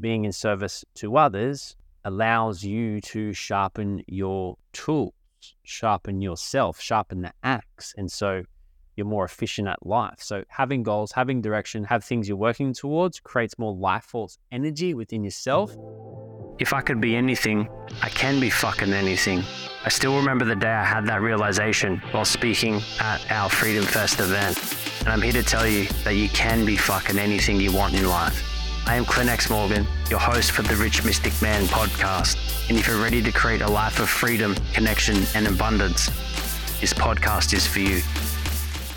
being in service to others allows you to sharpen your tools, sharpen yourself, sharpen the axe. And so you're more efficient at life. So having goals, having direction, have things you're working towards creates more life force energy within yourself. If I could be anything, I can be fucking anything. I still remember the day I had that realization while speaking at our Freedom Fest event. And I'm here to tell you that you can be fucking anything you want in life. I am Clint X Morgan, your host for the Rich Mystic Man podcast. And if you're ready to create a life of freedom, connection, and abundance, this podcast is for you.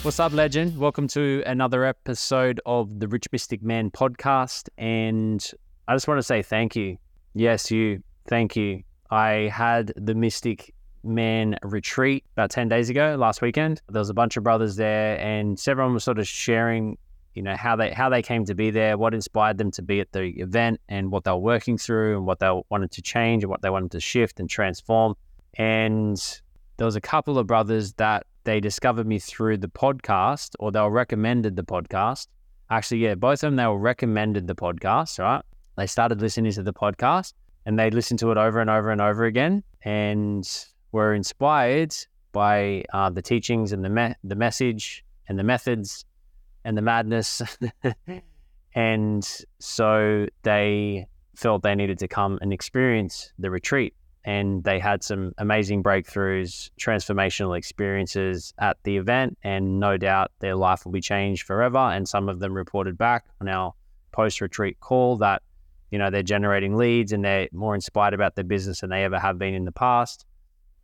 What's up, legend? Welcome to another episode of the Rich Mystic Man podcast. And I just want to say thank you. Yes, you. Thank you. I had the Mystic Man retreat about 10 days ago, last weekend. There was a bunch of brothers there, and everyone was sort of sharing you know how they how they came to be there, what inspired them to be at the event, and what they were working through, and what they wanted to change, and what they wanted to shift and transform. And there was a couple of brothers that they discovered me through the podcast, or they were recommended the podcast. Actually, yeah, both of them they were recommended the podcast. Right, they started listening to the podcast, and they listened to it over and over and over again, and were inspired by uh, the teachings and the me- the message and the methods and the madness. and so they felt they needed to come and experience the retreat. And they had some amazing breakthroughs, transformational experiences at the event. And no doubt their life will be changed forever. And some of them reported back on our post retreat call that, you know, they're generating leads and they're more inspired about their business than they ever have been in the past.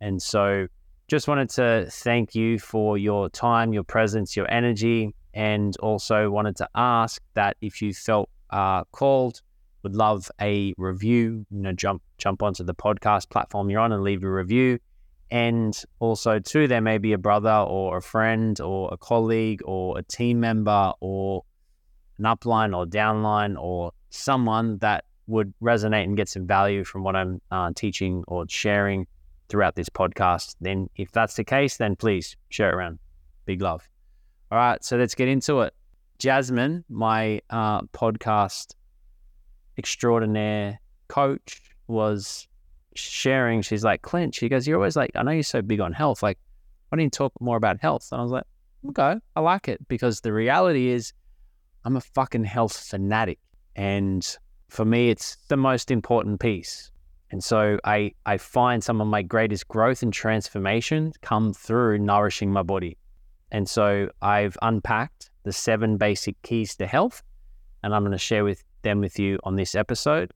And so just wanted to thank you for your time, your presence, your energy, and also wanted to ask that if you felt uh, called, would love a review. You know, jump jump onto the podcast platform you're on and leave a review. And also, too, there may be a brother or a friend or a colleague or a team member or an upline or downline or someone that would resonate and get some value from what I'm uh, teaching or sharing throughout this podcast. Then, if that's the case, then please share it around. Big love. All right, so let's get into it. Jasmine, my uh, podcast extraordinaire coach, was sharing. She's like, Clint, she goes, You're always like, I know you're so big on health. Like, why don't you talk more about health? And I was like, Okay, I like it because the reality is I'm a fucking health fanatic. And for me, it's the most important piece. And so I, I find some of my greatest growth and transformation come through nourishing my body. And so I've unpacked the seven basic keys to health, and I'm going to share with them with you on this episode.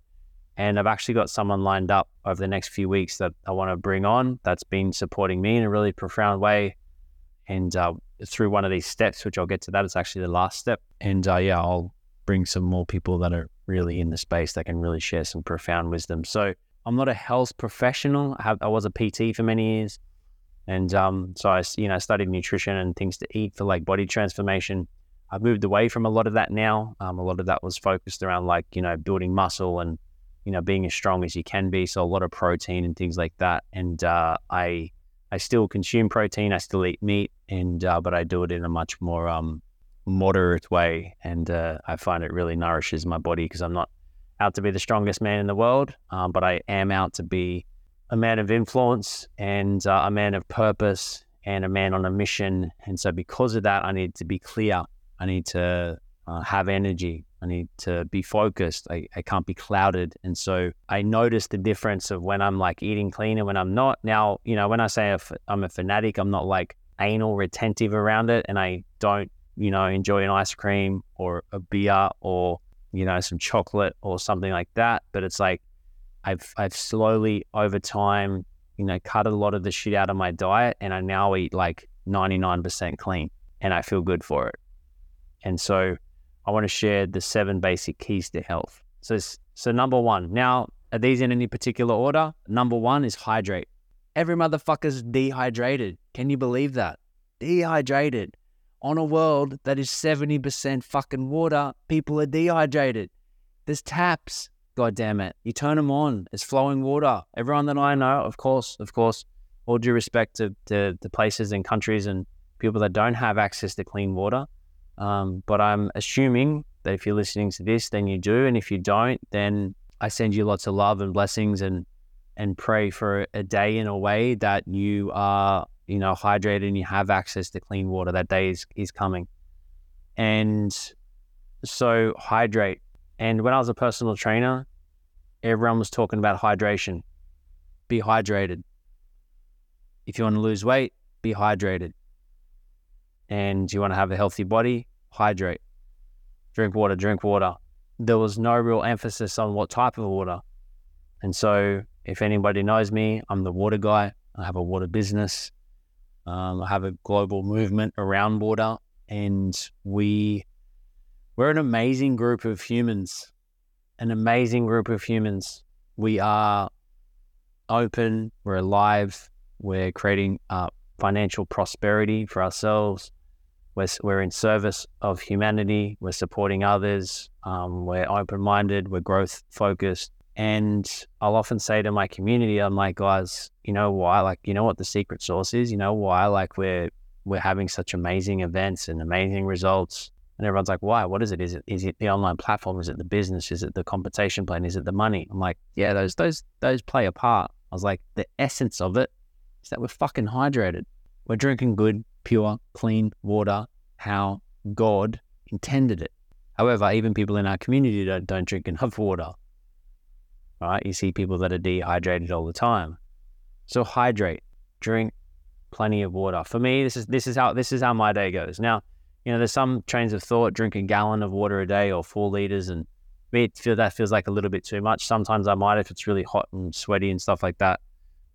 And I've actually got someone lined up over the next few weeks that I want to bring on that's been supporting me in a really profound way. And uh, through one of these steps, which I'll get to that, it's actually the last step. And uh, yeah, I'll bring some more people that are really in the space that can really share some profound wisdom. So I'm not a health professional. I, have, I was a PT for many years. And um, so I, you know, studied nutrition and things to eat for like body transformation. I've moved away from a lot of that now. Um, a lot of that was focused around like, you know, building muscle and, you know, being as strong as you can be. So a lot of protein and things like that. And uh, I, I still consume protein. I still eat meat, and uh, but I do it in a much more um, moderate way, and uh, I find it really nourishes my body because I'm not out to be the strongest man in the world, um, but I am out to be a man of influence and uh, a man of purpose and a man on a mission. And so, because of that, I need to be clear. I need to uh, have energy. I need to be focused. I, I can't be clouded. And so, I notice the difference of when I'm like eating clean and when I'm not. Now, you know, when I say I'm a fanatic, I'm not like anal retentive around it. And I don't, you know, enjoy an ice cream or a beer or, you know, some chocolate or something like that. But it's like, I've I've slowly over time, you know, cut a lot of the shit out of my diet, and I now eat like 99% clean, and I feel good for it. And so, I want to share the seven basic keys to health. So, so number one. Now, are these in any particular order? Number one is hydrate. Every motherfucker's dehydrated. Can you believe that? Dehydrated. On a world that is 70% fucking water, people are dehydrated. There's taps. God damn it. You turn them on. It's flowing water. Everyone that I know, of course, of course, all due respect to, to, to places and countries and people that don't have access to clean water. Um, but I'm assuming that if you're listening to this, then you do. And if you don't, then I send you lots of love and blessings and and pray for a day in a way that you are, you know, hydrated and you have access to clean water. That day is, is coming. And so hydrate. And when I was a personal trainer, everyone was talking about hydration. Be hydrated. If you want to lose weight, be hydrated. And you want to have a healthy body, hydrate. Drink water, drink water. There was no real emphasis on what type of water. And so, if anybody knows me, I'm the water guy. I have a water business. Um, I have a global movement around water, and we we're an amazing group of humans. An amazing group of humans. We are open. We're alive. We're creating uh, financial prosperity for ourselves. We're, we're in service of humanity. We're supporting others. Um, we're open minded. We're growth focused. And I'll often say to my community, I'm like, guys, you know why? Like, you know what the secret sauce is? You know why? Like, we're we're having such amazing events and amazing results. And everyone's like, why? What is it? Is it is it the online platform? Is it the business? Is it the compensation plan? Is it the money? I'm like, yeah, those those those play a part. I was like, the essence of it is that we're fucking hydrated. We're drinking good, pure, clean water how God intended it. However, even people in our community don't, don't drink enough water. Right? You see people that are dehydrated all the time. So hydrate, drink plenty of water. For me, this is this is how this is how my day goes. Now, you know, there's some trains of thought drink a gallon of water a day or four liters, and me feel that feels like a little bit too much. Sometimes I might if it's really hot and sweaty and stuff like that.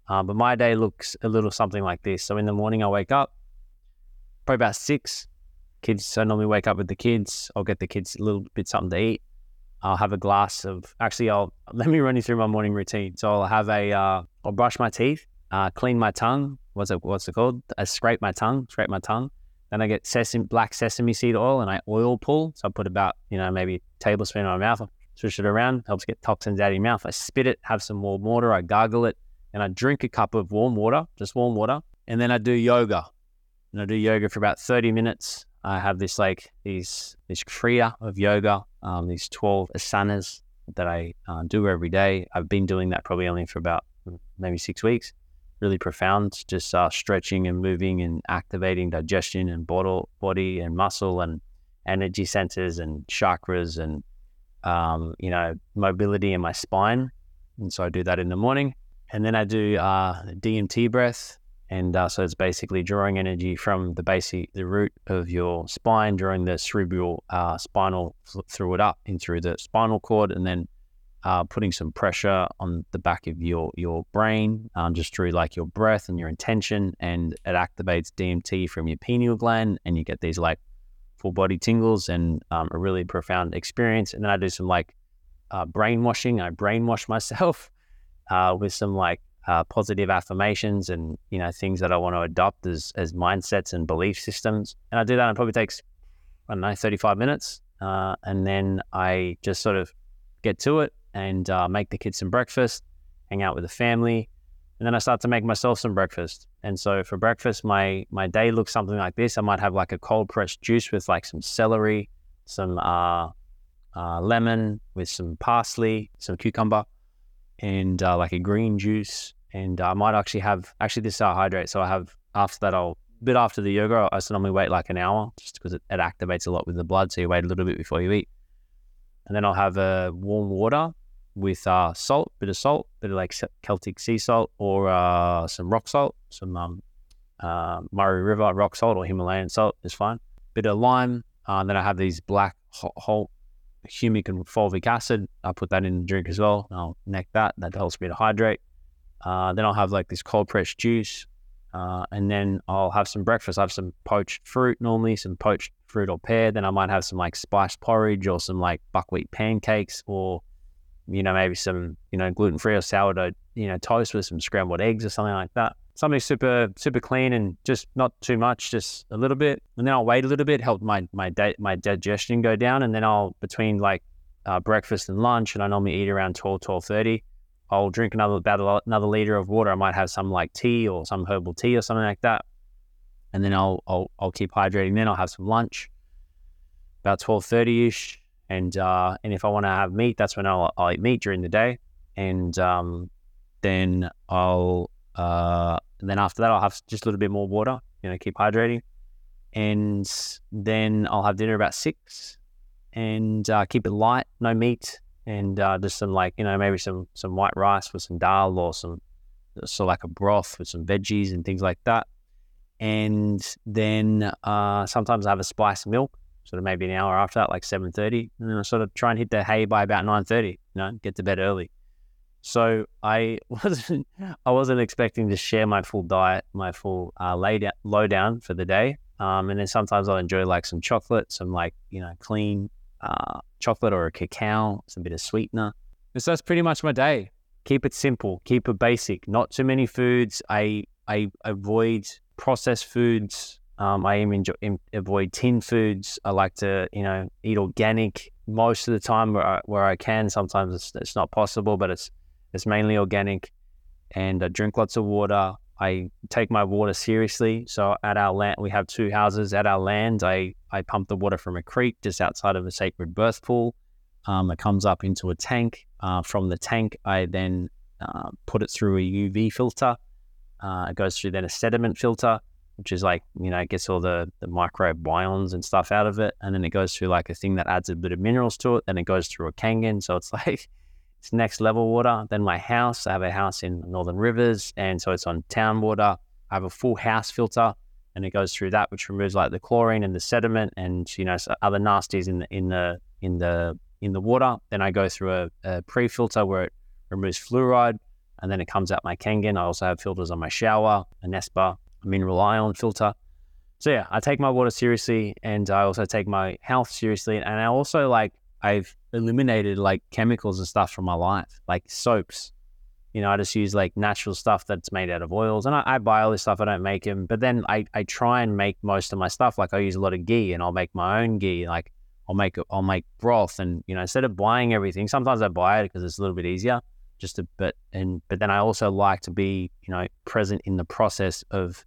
Um, but my day looks a little something like this. So in the morning, I wake up probably about six. Kids, so I normally wake up with the kids. I'll get the kids a little bit something to eat. I'll have a glass of. Actually, I'll let me run you through my morning routine. So I'll have a. Uh, I'll brush my teeth, uh, clean my tongue. What's it? What's it called? I scrape my tongue. Scrape my tongue. Then I get sesame, black sesame seed oil and I oil pull. So I put about, you know, maybe a tablespoon in my mouth. I switch it around, helps get toxins out of your mouth. I spit it, have some warm water, I gargle it, and I drink a cup of warm water, just warm water. And then I do yoga. And I do yoga for about 30 minutes. I have this like these this kriya of yoga, um, these 12 asanas that I uh, do every day. I've been doing that probably only for about maybe six weeks. Really profound, just uh, stretching and moving and activating digestion and body, body and muscle and energy centers and chakras and um, you know mobility in my spine. And so I do that in the morning, and then I do uh, DMT breath, and uh, so it's basically drawing energy from the basic, the root of your spine, drawing the cerebral uh, spinal through it up in through the spinal cord, and then uh, putting some pressure on the back of your your brain, um, just through like your breath and your intention, and it activates DMT from your pineal gland, and you get these like full body tingles and um, a really profound experience. And then I do some like uh, brainwashing. I brainwash myself uh, with some like uh, positive affirmations and you know things that I want to adopt as as mindsets and belief systems. And I do that. And it probably takes I don't know thirty five minutes, uh, and then I just sort of get to it and uh, make the kids some breakfast, hang out with the family, and then I start to make myself some breakfast. And so for breakfast, my my day looks something like this. I might have like a cold pressed juice with like some celery, some uh, uh, lemon with some parsley, some cucumber, and uh, like a green juice and I might actually have actually this is hydrate. So I have after that I'll bit after the yoga I normally wait like an hour just because it, it, activates a lot with the blood. So you wait a little bit before you eat, and then I'll have a uh, warm water with uh, salt, bit of salt, bit of like Celtic sea salt or uh, some rock salt, some um, uh, Murray River rock salt or Himalayan salt is fine. Bit of lime, uh, then I have these black whole humic and fulvic acid. I put that in the drink as well. I'll neck that. That helps me to hydrate. Uh, then I'll have like this cold pressed juice. Uh, and then I'll have some breakfast. I have some poached fruit normally, some poached fruit or pear. Then I might have some like spiced porridge or some like buckwheat pancakes or, you know, maybe some, you know, gluten free or sourdough, you know, toast with some scrambled eggs or something like that. Something super, super clean and just not too much, just a little bit. And then I'll wait a little bit, help my, my, my digestion go down. And then I'll, between like uh, breakfast and lunch, and I normally eat around 12, 12.30, I'll drink another about another liter of water. I might have some like tea or some herbal tea or something like that, and then I'll I'll, I'll keep hydrating. Then I'll have some lunch about twelve thirty ish, And uh, and if I want to have meat, that's when I'll, I'll eat meat during the day. And um, then I'll uh, then after that I'll have just a little bit more water. You know, keep hydrating. And then I'll have dinner about six, and uh, keep it light, no meat, and uh, just some like you know maybe some some white rice with some dal or some so like a broth with some veggies and things like that. And then uh, sometimes I have a spice milk, sort of maybe an hour after that, like seven thirty, and then I sort of try and hit the hay by about nine thirty. You know, get to bed early. So I wasn't I wasn't expecting to share my full diet, my full uh, lay down, low down for the day. Um, and then sometimes I'll enjoy like some chocolate, some like you know clean uh, chocolate or a cacao, some bit of sweetener. So that's pretty much my day. Keep it simple, keep it basic. Not too many foods. I I avoid processed foods. Um, I even enjoy, avoid tin foods. I like to you know eat organic most of the time where I, where I can. Sometimes it's, it's not possible, but it's it's mainly organic. And I drink lots of water. I take my water seriously. So at our land, we have two houses. At our land, I, I pump the water from a creek just outside of a sacred birth pool. Um, it comes up into a tank. Uh, from the tank, I then uh, put it through a UV filter. Uh, it goes through then a sediment filter, which is like, you know, it gets all the, the microbiomes and stuff out of it. And then it goes through like a thing that adds a bit of minerals to it. Then it goes through a Kangen. So it's like, it's next level water. Then my house, I have a house in Northern Rivers, and so it's on town water. I have a full house filter, and it goes through that, which removes like the chlorine and the sediment and you know other nasties in the in the in the in the water. Then I go through a, a pre-filter where it removes fluoride, and then it comes out my Kangen. I also have filters on my shower, a Nespa a mineral ion filter. So yeah, I take my water seriously, and I also take my health seriously, and I also like I've eliminated like chemicals and stuff from my life, like soaps. You know, I just use like natural stuff that's made out of oils, and I, I, buy all this stuff. I don't make them, but then I, I try and make most of my stuff. Like I use a lot of ghee, and I'll make my own ghee. Like I'll make I'll make broth, and you know, instead of buying everything, sometimes I buy it because it's a little bit easier. Just a bit, and but then I also like to be you know present in the process of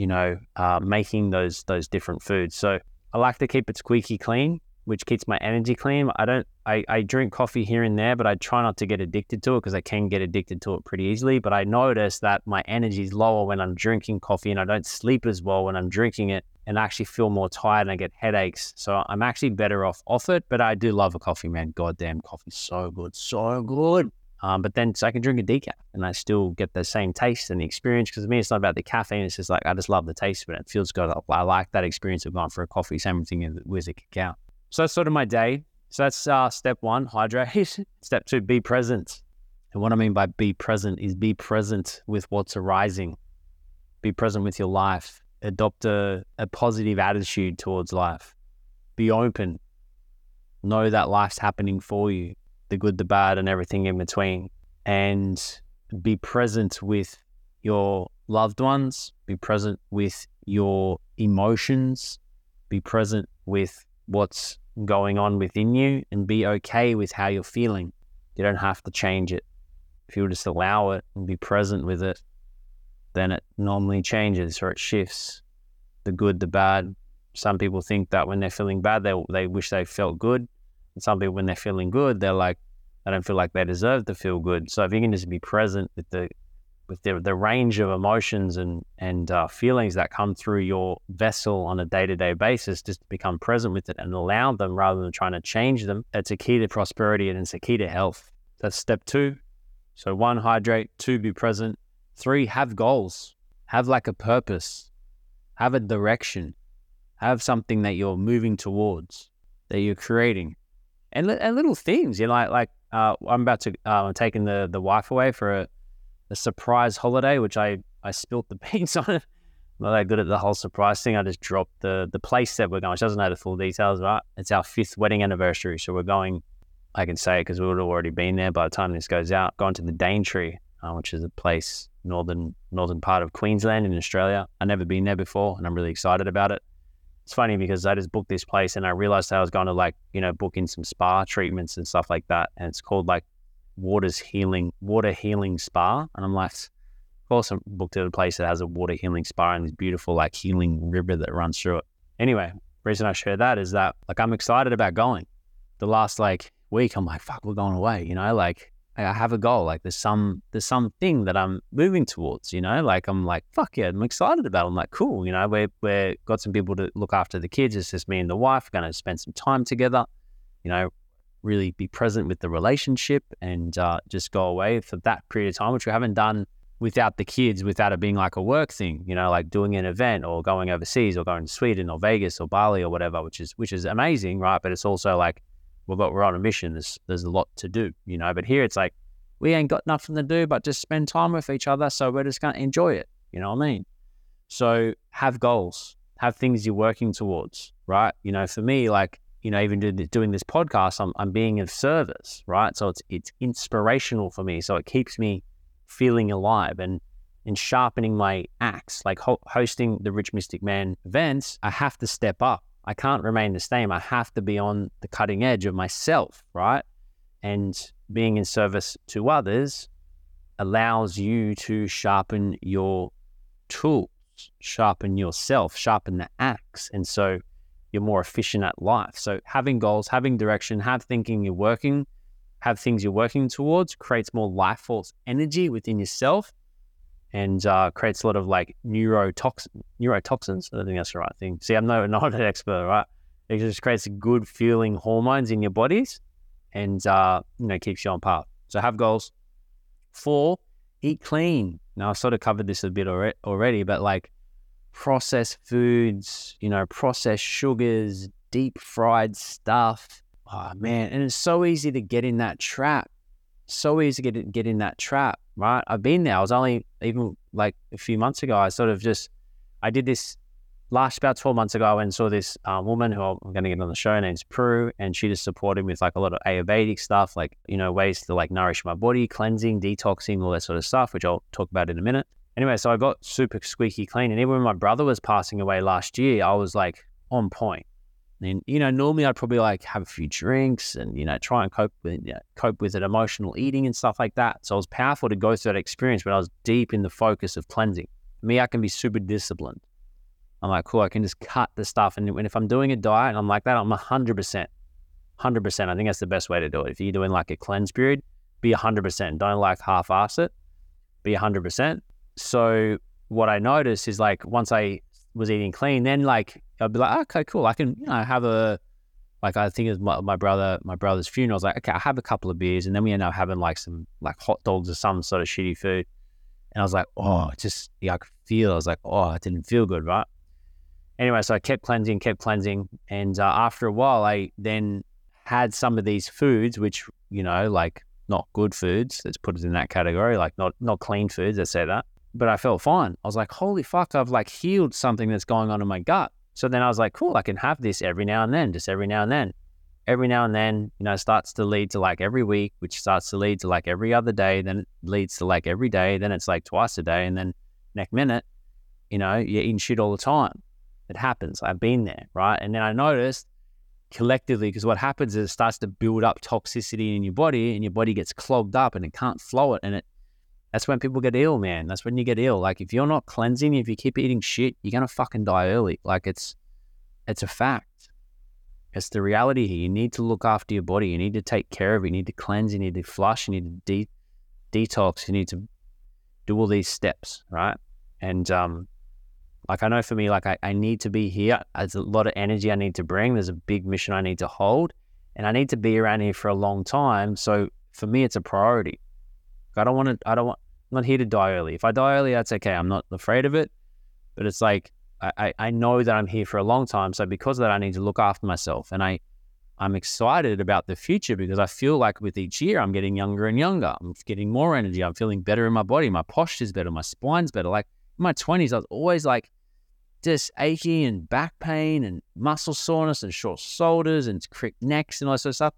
you know uh, making those those different foods. So I like to keep it squeaky clean which keeps my energy clean. I don't, I, I drink coffee here and there, but I try not to get addicted to it because I can get addicted to it pretty easily. But I notice that my energy is lower when I'm drinking coffee and I don't sleep as well when I'm drinking it and I actually feel more tired and I get headaches. So I'm actually better off off it, but I do love a coffee, man. Goddamn, coffee's so good, so good. Um, but then so I can drink a decaf and I still get the same taste and the experience because to me it's not about the caffeine. It's just like I just love the taste of it. It feels good. I like that experience of going for a coffee. Same thing with a cacao. So that's sort of my day. So that's uh, step one, hydrate. step two, be present. And what I mean by be present is be present with what's arising. Be present with your life. Adopt a, a positive attitude towards life. Be open. Know that life's happening for you, the good, the bad, and everything in between. And be present with your loved ones. Be present with your emotions. Be present with what's going on within you and be okay with how you're feeling. You don't have to change it. If you just allow it and be present with it, then it normally changes or it shifts. The good, the bad. Some people think that when they're feeling bad, they they wish they felt good. And some people, when they're feeling good, they're like, I don't feel like they deserve to feel good. So if you can just be present with the with the, the range of emotions and and uh, feelings that come through your vessel on a day to day basis, just become present with it and allow them rather than trying to change them. It's a key to prosperity and it's a key to health. That's step two. So one, hydrate. Two, be present. Three, have goals. Have like a purpose. Have a direction. Have something that you're moving towards, that you're creating, and, and little things. You know, like like uh, I'm about to uh, I'm taking the the wife away for a a surprise holiday, which I, I spilt the beans on it. I'm not that good at the whole surprise thing. I just dropped the the place that we're going. She doesn't know the full details, right? It's our fifth wedding anniversary, so we're going. I can say it because we would have already been there by the time this goes out. Going to the Daintree, uh, which is a place northern northern part of Queensland in Australia. I've never been there before, and I'm really excited about it. It's funny because I just booked this place, and I realized I was going to like you know book in some spa treatments and stuff like that, and it's called like Waters Healing Water Healing Spa, and I'm like, of course, I booked at a place that has a water healing spa and this beautiful like healing river that runs through it. Anyway, reason I share that is that like I'm excited about going. the last like week, I'm like, fuck, we're going away, you know, like I have a goal. Like there's some there's something that I'm moving towards, you know. Like I'm like, fuck yeah, I'm excited about. It. I'm like, cool, you know, we're we're got some people to look after the kids. It's just me and the wife, are gonna spend some time together, you know, really be present with the relationship and uh, just go away for that period of time, which we haven't done without the kids, without it being like a work thing, you know, like doing an event or going overseas or going to Sweden or Vegas or Bali or whatever, which is which is amazing, right? But it's also like we're we're on a mission. There's there's a lot to do, you know. But here it's like we ain't got nothing to do but just spend time with each other, so we're just gonna enjoy it. You know what I mean? So have goals, have things you're working towards, right? You know, for me, like you know, even doing this podcast, I'm I'm being of service, right? So it's it's inspirational for me, so it keeps me feeling alive and and sharpening my axe, like ho- hosting the Rich Mystic Man events, I have to step up. I can't remain the same. I have to be on the cutting edge of myself, right? And being in service to others allows you to sharpen your tools, sharpen yourself, sharpen the axe. And so you're more efficient at life. So having goals, having direction, have thinking you're working have things you're working towards creates more life force energy within yourself and uh, creates a lot of like neurotoxin, neurotoxins. I don't think that's the right thing. See, I'm no, not an expert, right? It just creates good feeling hormones in your bodies and, uh, you know, keeps you on path. So have goals. Four, eat clean. Now, I sort of covered this a bit already, but like processed foods, you know, processed sugars, deep fried stuff, Oh man, and it's so easy to get in that trap. So easy to get get in that trap, right? I've been there. I was only even like a few months ago. I sort of just I did this last about 12 months ago. I went and saw this uh, woman who I'm going to get on the show. Her name's Prue, and she just supported me with like a lot of Ayurvedic stuff, like you know ways to like nourish my body, cleansing, detoxing, all that sort of stuff, which I'll talk about in a minute. Anyway, so I got super squeaky clean, and even when my brother was passing away last year, I was like on point. And you know, normally I'd probably like have a few drinks and you know try and cope with you know, cope with it, emotional eating and stuff like that. So it was powerful to go through that experience, but I was deep in the focus of cleansing. Me, I can be super disciplined. I'm like, cool, I can just cut the stuff. And if I'm doing a diet and I'm like that, I'm 100%. 100%. I think that's the best way to do it. If you're doing like a cleanse period, be 100%. Don't like half ass it, be 100%. So what I noticed is like once I was eating clean, then like I'd be like, okay, cool. I can, you know, have a like I think it's my, my brother my brother's funeral. I was like, okay, I have a couple of beers, and then we end up having like some like hot dogs or some sort of shitty food. And I was like, oh, just yeah, I could feel. I was like, oh, it didn't feel good, right? Anyway, so I kept cleansing, kept cleansing, and uh, after a while, I then had some of these foods, which you know, like not good foods. Let's put it in that category, like not not clean foods. Let's say that but I felt fine. I was like, holy fuck, I've like healed something that's going on in my gut. So then I was like, cool, I can have this every now and then, just every now and then. Every now and then, you know, starts to lead to like every week, which starts to lead to like every other day. Then it leads to like every day. Then it's like twice a day. And then next minute, you know, you're eating shit all the time. It happens. I've been there, right? And then I noticed collectively, because what happens is it starts to build up toxicity in your body and your body gets clogged up and it can't flow it and it that's when people get ill, man. That's when you get ill. Like if you're not cleansing, if you keep eating shit, you're gonna fucking die early. Like it's it's a fact. It's the reality here. You need to look after your body. You need to take care of it. You need to cleanse. You need to flush. You need to de- detox. You need to do all these steps, right? And um, like I know for me, like I, I need to be here. There's a lot of energy I need to bring. There's a big mission I need to hold, and I need to be around here for a long time. So for me, it's a priority. I don't want to. I don't want. I'm not here to die early. If I die early, that's okay. I'm not afraid of it. But it's like I, I know that I'm here for a long time. So because of that, I need to look after myself. And I I'm excited about the future because I feel like with each year I'm getting younger and younger. I'm getting more energy. I'm feeling better in my body. My posture's better. My spine's better. Like in my twenties, I was always like just achy and back pain and muscle soreness and short shoulders and crick necks and all that sort of stuff.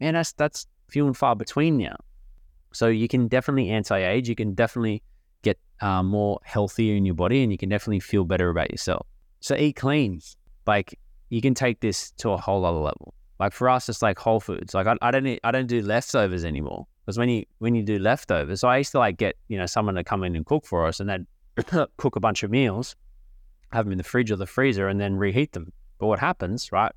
Man, that's that's few and far between now. So you can definitely anti-age. You can definitely get uh, more healthier in your body, and you can definitely feel better about yourself. So eat clean. Like you can take this to a whole other level. Like for us, it's like Whole Foods. Like I, I don't I don't do leftovers anymore because when you when you do leftovers, so I used to like get you know someone to come in and cook for us, and then cook a bunch of meals, have them in the fridge or the freezer, and then reheat them. But what happens, right?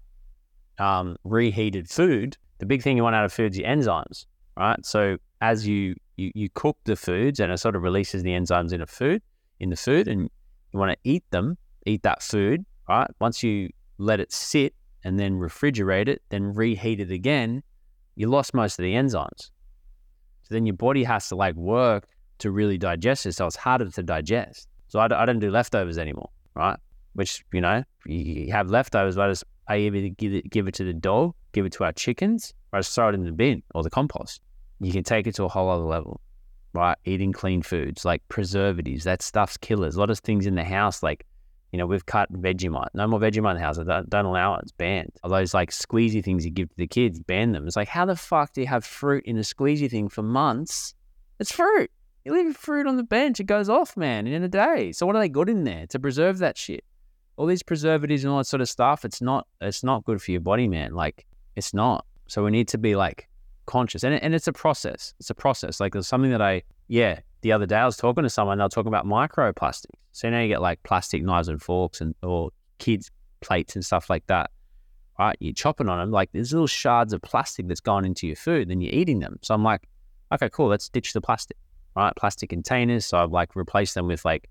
um, reheated food, the big thing you want out of food is your enzymes, right? So as you, you you cook the foods and it sort of releases the enzymes in a food in the food, and you want to eat them, eat that food, right? Once you let it sit and then refrigerate it, then reheat it again, you lost most of the enzymes. So then your body has to like work to really digest it. So it's harder to digest. So I, I don't do leftovers anymore, right? Which, you know, you have leftovers, but I, just, I either give it, give it to the dog, give it to our chickens, or just throw it in the bin or the compost. You can take it to a whole other level, right? Eating clean foods like preservatives, that stuff's killers. A lot of things in the house, like you know, we've cut Vegemite. No more Vegemite in the house. I don't, don't allow it. It's banned. All those like squeezy things you give to the kids, ban them. It's like, how the fuck do you have fruit in a squeezy thing for months? It's fruit. You leave fruit on the bench, it goes off, man, in a day. So what are they got in there to preserve that shit? All these preservatives and all that sort of stuff. It's not. It's not good for your body, man. Like it's not. So we need to be like conscious, and and it's a process. It's a process. Like there's something that I yeah the other day I was talking to someone, they were talking about microplastics. So now you get like plastic knives and forks and or kids plates and stuff like that. Right, you're chopping on them like there's little shards of plastic that's gone into your food, then you're eating them. So I'm like, okay, cool, let's ditch the plastic. Right, plastic containers. So I've like replaced them with like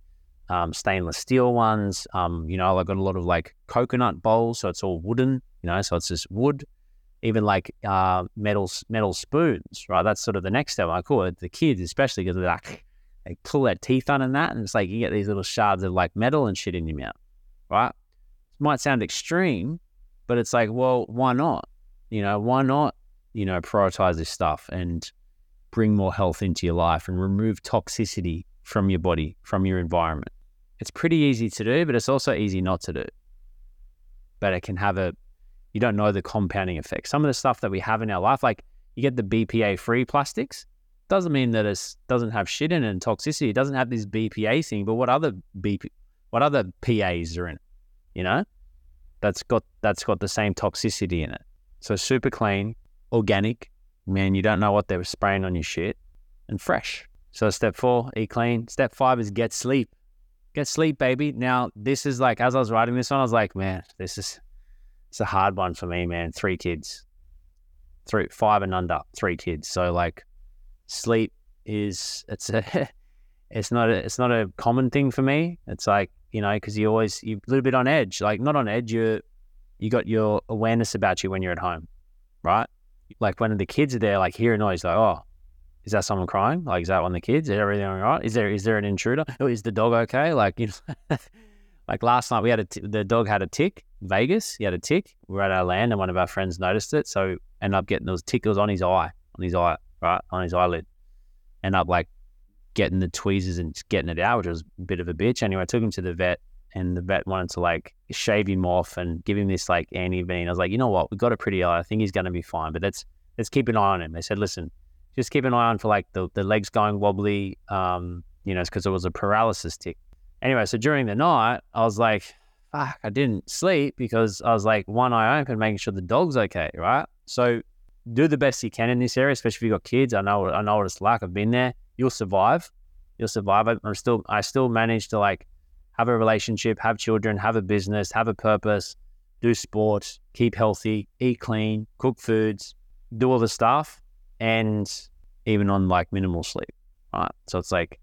um, stainless steel ones. Um, you know, I've got a lot of like coconut bowls, so it's all wooden. You know, so it's just wood. Even like uh, metal metal spoons, right? That's sort of the next step. I call it the kids, especially because they're like they pull their teeth on and that, and it's like you get these little shards of like metal and shit in your mouth, right? It might sound extreme, but it's like, well, why not? You know, why not? You know, prioritize this stuff and bring more health into your life and remove toxicity from your body, from your environment. It's pretty easy to do, but it's also easy not to do. But it can have a, you don't know the compounding effect. Some of the stuff that we have in our life, like you get the BPA free plastics, doesn't mean that it doesn't have shit in it and toxicity. It doesn't have this BPA thing, but what other BP, what other PAs are in it? You know, that's got that's got the same toxicity in it. So super clean, organic. Man, you don't know what they were spraying on your shit, and fresh. So step four, eat clean. Step five is get sleep. Get sleep, baby. Now this is like as I was writing this one, I was like, man, this is it's a hard one for me, man. Three kids, three, five and under, three kids. So like sleep is it's a it's not a it's not a common thing for me. It's like you know because you always you're a little bit on edge, like not on edge. You you got your awareness about you when you're at home, right? Like when the kids are there, like hear a noise, like oh, is that someone crying? Like is that one of the kids? Is everything all right? Is there is there an intruder? Oh, is the dog okay? Like you know. like last night we had a t- the dog had a tick vegas he had a tick we were at our land and one of our friends noticed it so ended up getting those tickles on his eye on his eye right on his eyelid. End up like getting the tweezers and getting it out, which was a bit of a bitch. Anyway, I took him to the vet, and the vet wanted to like shave him off and give him this like anti venin. I was like, you know what, we've got a pretty eye. I think he's going to be fine, but let's let's keep an eye on him. They said, listen, just keep an eye on for like the the legs going wobbly. Um, you know, it's because it was a paralysis tick. Anyway, so during the night, I was like, fuck, I didn't sleep because I was like one eye open, making sure the dog's okay, right? So do the best you can in this area, especially if you've got kids. I know I know what it's like. I've been there. You'll survive. You'll survive. I'm still I still manage to like have a relationship, have children, have a business, have a purpose, do sports, keep healthy, eat clean, cook foods, do all the stuff, and even on like minimal sleep. Right. So it's like,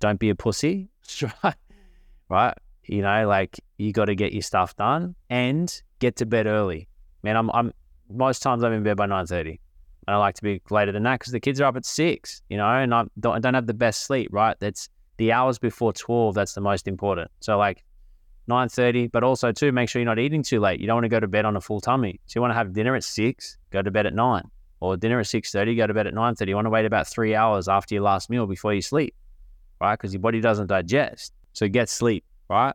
don't be a pussy. Right. You know, like you got to get your stuff done and get to bed early. Man, I'm I'm most times I'm in bed by nine thirty. I like to be later than that because the kids are up at six, you know, and I don't, I don't have the best sleep. Right, that's the hours before twelve. That's the most important. So like nine thirty, but also too make sure you're not eating too late. You don't want to go to bed on a full tummy. So you want to have dinner at six, go to bed at nine, or dinner at six thirty, go to bed at nine thirty. You want to wait about three hours after your last meal before you sleep, right? Because your body doesn't digest. So get sleep, right?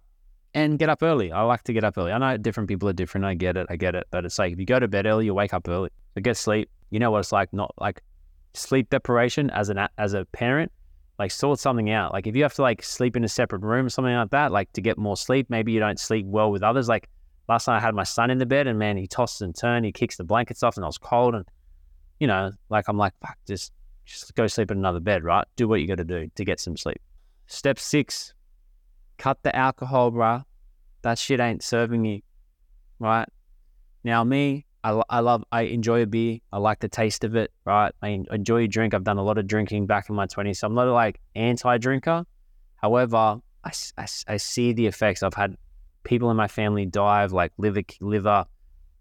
and get up early. I like to get up early. I know different people are different. I get it. I get it. But it's like if you go to bed early, you wake up early. So get sleep. You know what it's like. Not like sleep deprivation as an as a parent. Like sort something out. Like if you have to like sleep in a separate room or something like that, like to get more sleep. Maybe you don't sleep well with others. Like last night I had my son in the bed and man, he tosses and turns. He kicks the blankets off and I was cold and you know, like I'm like fuck, just just go sleep in another bed, right? Do what you got to do to get some sleep. Step six, cut the alcohol, bruh. That shit ain't serving you, right? Now, me, I, I love, I enjoy a beer. I like the taste of it, right? I enjoy a drink. I've done a lot of drinking back in my 20s. So I'm not like anti drinker. However, I, I, I, see the effects. I've had people in my family die of like liver, liver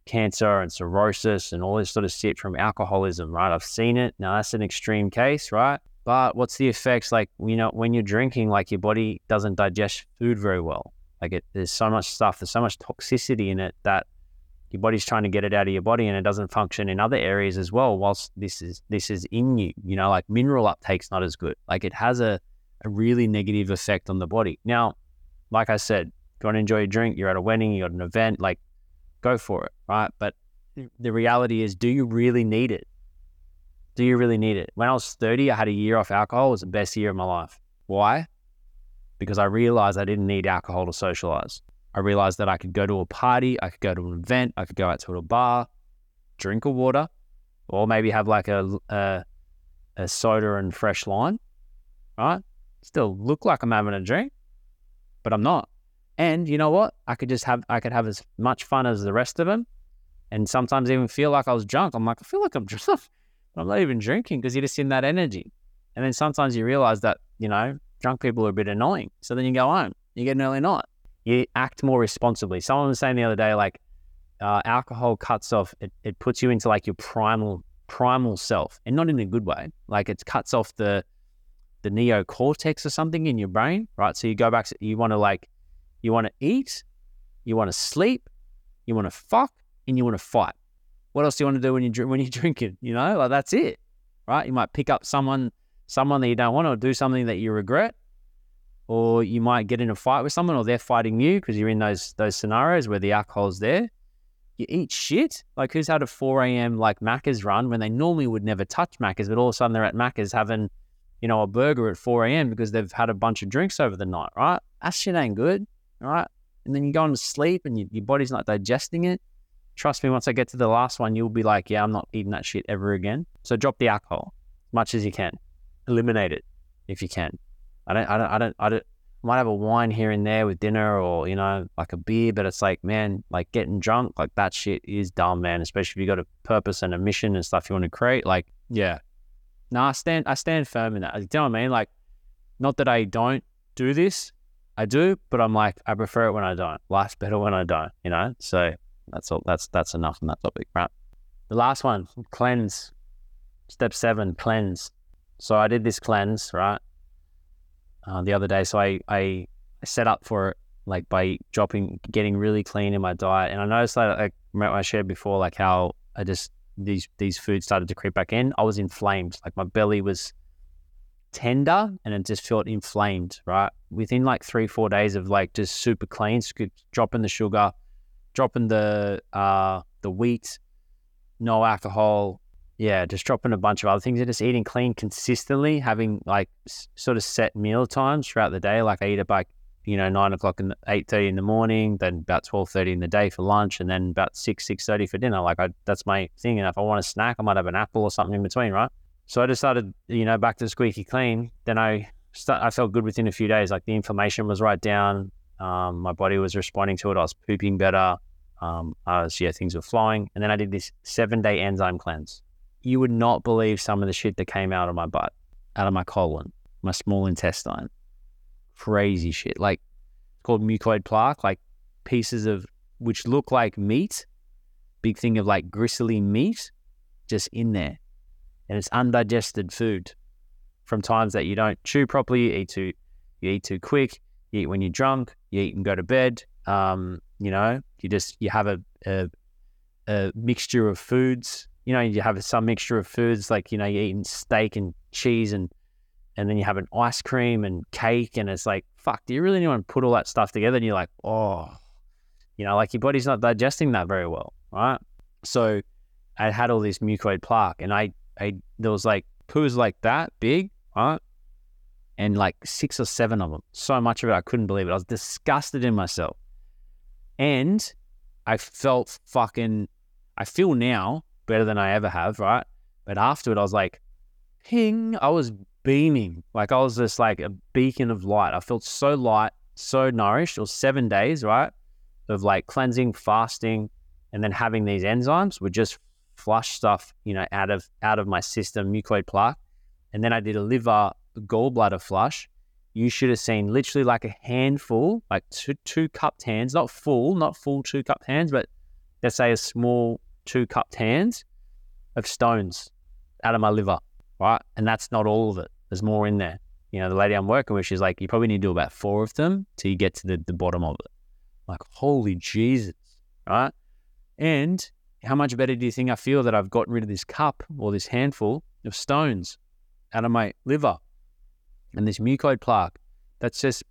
cancer and cirrhosis and all this sort of shit from alcoholism, right? I've seen it. Now, that's an extreme case, right? But what's the effects? Like, you know, when you're drinking, like your body doesn't digest food very well. Like, it, there's so much stuff, there's so much toxicity in it that your body's trying to get it out of your body and it doesn't function in other areas as well whilst this is this is in you you know like mineral uptake's not as good like it has a, a really negative effect on the body now like i said if you want to enjoy a drink you're at a wedding you're at an event like go for it right but the reality is do you really need it do you really need it when i was 30 i had a year off alcohol it was the best year of my life why because i realized i didn't need alcohol to socialize I realized that I could go to a party, I could go to an event, I could go out to a bar, drink a water, or maybe have like a, a, a soda and fresh lime, right? Still look like I'm having a drink, but I'm not. And you know what? I could just have I could have as much fun as the rest of them, and sometimes even feel like I was drunk. I'm like I feel like I'm drunk. I'm not even drinking because you're just in that energy. And then sometimes you realize that you know drunk people are a bit annoying. So then you go home, you get an early night you act more responsibly. Someone was saying the other day, like uh, alcohol cuts off, it, it puts you into like your primal primal self, and not in a good way. Like it cuts off the the neocortex or something in your brain, right? So you go back, you want to like, you want to eat, you want to sleep, you want to fuck, and you want to fight. What else do you want to do when you when you're drinking? You know, like that's it, right? You might pick up someone someone that you don't want, or do something that you regret, or you might get in a fight with someone, or they're fighting you because you're in those those scenarios where the alcohol's there. You eat shit. Like who's had a 4 a.m. like Macca's run when they normally would never touch Macca's, but all of a sudden they're at Macca's having, you know, a burger at 4 a.m. because they've had a bunch of drinks over the night, right? That shit ain't good, right? And then you go on to sleep and you, your body's not digesting it. Trust me, once I get to the last one, you'll be like, yeah, I'm not eating that shit ever again. So drop the alcohol as much as you can. Eliminate it if you can. I don't, I don't, I don't, I don't. Might have a wine here and there with dinner, or you know, like a beer. But it's like, man, like getting drunk, like that shit is dumb, man. Especially if you got a purpose and a mission and stuff you want to create. Like, yeah, no, I stand, I stand firm in that. You know what I mean? Like, not that I don't do this, I do, but I'm like, I prefer it when I don't. Life's better when I don't, you know. So that's all. That's that's enough on that topic, right? The last one, cleanse. Step seven, cleanse. So I did this cleanse, right? uh, the other day. So I, I set up for it like by dropping, getting really clean in my diet. And I noticed that like I shared before, like how I just these these foods started to creep back in. I was inflamed, like my belly was tender and it just felt inflamed. Right within like three four days of like just super clean, dropping the sugar, dropping the uh the wheat, no alcohol, yeah, just dropping a bunch of other things and just eating clean consistently, having like s- sort of set meal times throughout the day. Like I eat at like, you know, nine o'clock and eight thirty in the morning, then about twelve thirty in the day for lunch, and then about six six thirty for dinner. Like I, that's my thing. And if I want a snack, I might have an apple or something in between, right? So I decided, you know, back to squeaky clean. Then I I felt good within a few days. Like the inflammation was right down. Um, my body was responding to it. I was pooping better. Um, I was yeah, things were flowing. And then I did this seven day enzyme cleanse you would not believe some of the shit that came out of my butt, out of my colon, my small intestine. Crazy shit. Like it's called mucoid plaque, like pieces of which look like meat, big thing of like gristly meat just in there. And it's undigested food from times that you don't chew properly, you eat too you eat too quick, you eat when you're drunk, you eat and go to bed. Um, you know, you just you have a, a, a mixture of foods you know, you have some mixture of foods like, you know, you're eating steak and cheese and and then you have an ice cream and cake and it's like, fuck, do you really want to put all that stuff together? And you're like, oh, you know, like your body's not digesting that very well, right? So I had all this mucoid plaque and I, I there was like poos like that big, right? And like six or seven of them. So much of it, I couldn't believe it. I was disgusted in myself. And I felt fucking, I feel now better than I ever have, right? But after it, I was like, ping, I was beaming. Like I was just like a beacon of light. I felt so light, so nourished. It was seven days, right? Of like cleansing, fasting, and then having these enzymes would just flush stuff, you know, out of out of my system, mucoid plaque. And then I did a liver gallbladder flush. You should have seen literally like a handful, like two, two cupped hands, not full, not full two cupped hands, but let's say a small two cupped hands of stones out of my liver, right? And that's not all of it. There's more in there. You know, the lady I'm working with, she's like, you probably need to do about four of them till you get to the, the bottom of it. I'm like, holy Jesus, right? And how much better do you think I feel that I've gotten rid of this cup or this handful of stones out of my liver and this mucoid plaque? That's just,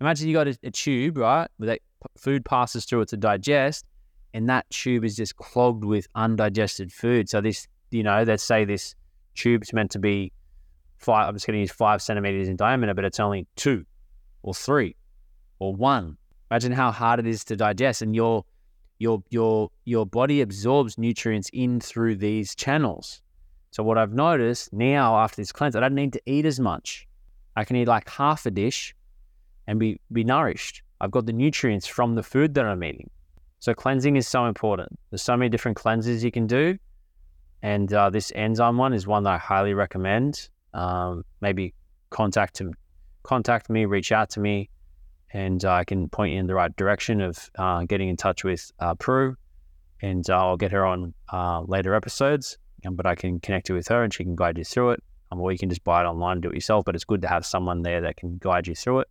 imagine you got a, a tube, right? Where that food passes through it to digest, and that tube is just clogged with undigested food. So this, you know, let's say this tube's meant to be five, I'm just going to use five centimeters in diameter, but it's only two or three or one. Imagine how hard it is to digest, and your your your your body absorbs nutrients in through these channels. So what I've noticed now after this cleanse, I don't need to eat as much. I can eat like half a dish and be be nourished. I've got the nutrients from the food that I'm eating. So cleansing is so important. There's so many different cleanses you can do, and uh, this enzyme one is one that I highly recommend. Um, maybe contact him, contact me, reach out to me and uh, I can point you in the right direction of uh, getting in touch with uh, Prue, and uh, I'll get her on uh, later episodes. Um, but I can connect you with her, and she can guide you through it. Um, or you can just buy it online and do it yourself. But it's good to have someone there that can guide you through it.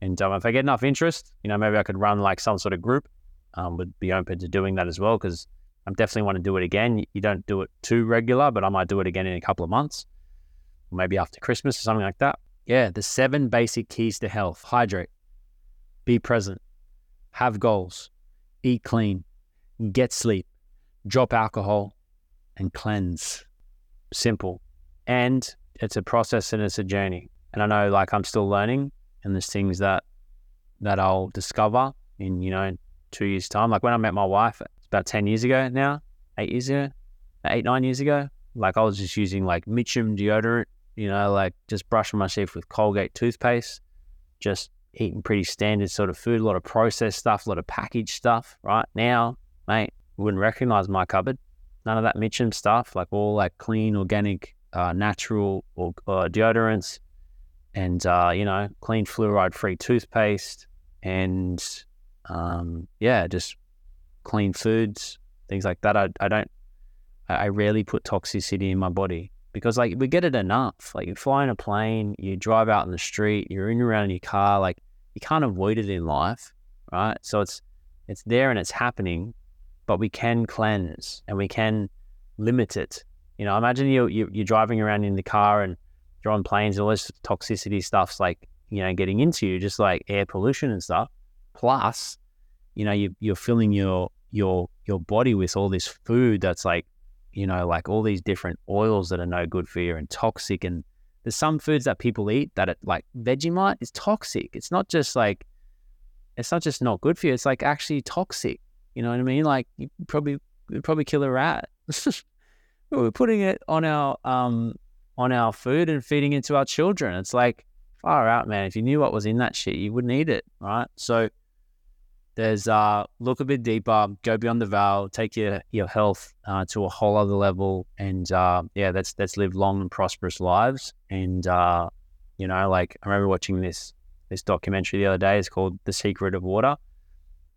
And um, if I get enough interest, you know, maybe I could run like some sort of group. Um, would be open to doing that as well because I'm definitely want to do it again. You don't do it too regular, but I might do it again in a couple of months, maybe after Christmas or something like that. Yeah, the seven basic keys to health: hydrate, be present, have goals, eat clean, get sleep, drop alcohol, and cleanse. Simple. And it's a process and it's a journey. And I know like I'm still learning and there's things that that I'll discover in, you know, two years' time. Like when I met my wife, it's about 10 years ago now, eight years ago, eight, nine years ago. Like I was just using like Mitchum deodorant, you know, like just brushing my teeth with Colgate toothpaste, just eating pretty standard sort of food, a lot of processed stuff, a lot of packaged stuff. Right now, mate, wouldn't recognize my cupboard. None of that Mitchum stuff, like all like clean, organic, uh, natural or uh, deodorants, and uh, you know, clean fluoride-free toothpaste, and um, yeah, just clean foods, things like that. I, I don't, I rarely put toxicity in my body because like we get it enough. Like you fly in a plane, you drive out in the street, you're in around in your car, like you can't avoid it in life, right? So it's it's there and it's happening, but we can cleanse and we can limit it. You know, imagine you, you you're driving around in the car and you're on planes, and all this toxicity stuff's like you know getting into you, just like air pollution and stuff. Plus, you know, you you're filling your your your body with all this food that's like you know, like all these different oils that are no good for you and toxic. And there's some foods that people eat that are like Vegemite is toxic. It's not just like, it's not just not good for you. It's like actually toxic. You know what I mean? Like you probably, probably kill a rat. We're putting it on our, um, on our food and feeding it to our children. It's like far out, man. If you knew what was in that shit, you wouldn't eat it. Right. So, there's uh, look a bit deeper, go beyond the veil, take your your health uh, to a whole other level, and uh, yeah, that's that's live long and prosperous lives. And uh, you know, like I remember watching this this documentary the other day. It's called The Secret of Water,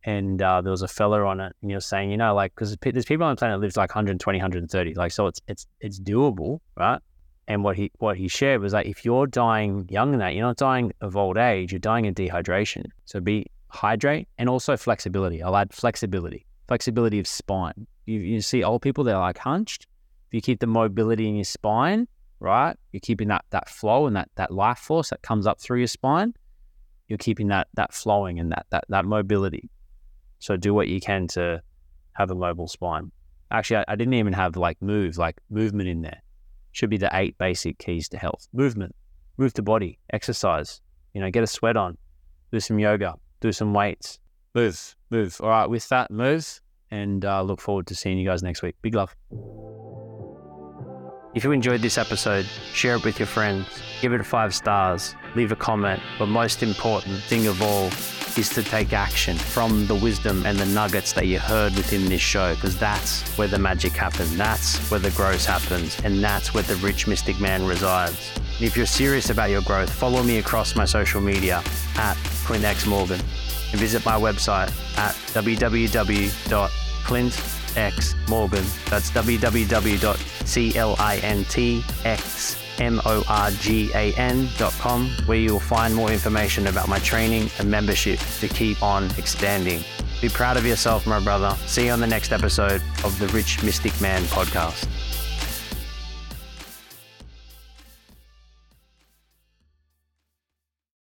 and uh, there was a fella on it, and he was saying, you know, like because there's people on the planet that lives like 120, 130, like so it's it's it's doable, right? And what he what he shared was like if you're dying young than that, you're not dying of old age, you're dying of dehydration. So be hydrate, and also flexibility. I'll add flexibility, flexibility of spine. You, you see old people, they're like hunched. If you keep the mobility in your spine, right, you're keeping that, that flow and that, that life force that comes up through your spine, you're keeping that, that flowing and that, that, that mobility. So do what you can to have a mobile spine. Actually, I, I didn't even have like move, like movement in there. Should be the eight basic keys to health. Movement, move the body, exercise, you know, get a sweat on, do some yoga, do some weights, move, move. All right, with that, move, and uh, look forward to seeing you guys next week. Big love. If you enjoyed this episode, share it with your friends, give it five stars, leave a comment, but most important thing of all is to take action from the wisdom and the nuggets that you heard within this show, because that's where the magic happens, that's where the growth happens, and that's where the rich mystic man resides. And if you're serious about your growth, follow me across my social media at Clint X Morgan. And visit my website at www.clintxmorgan. That's www.clintxmorgan.com, where you'll find more information about my training and membership to keep on expanding. Be proud of yourself, my brother. See you on the next episode of the Rich Mystic Man podcast.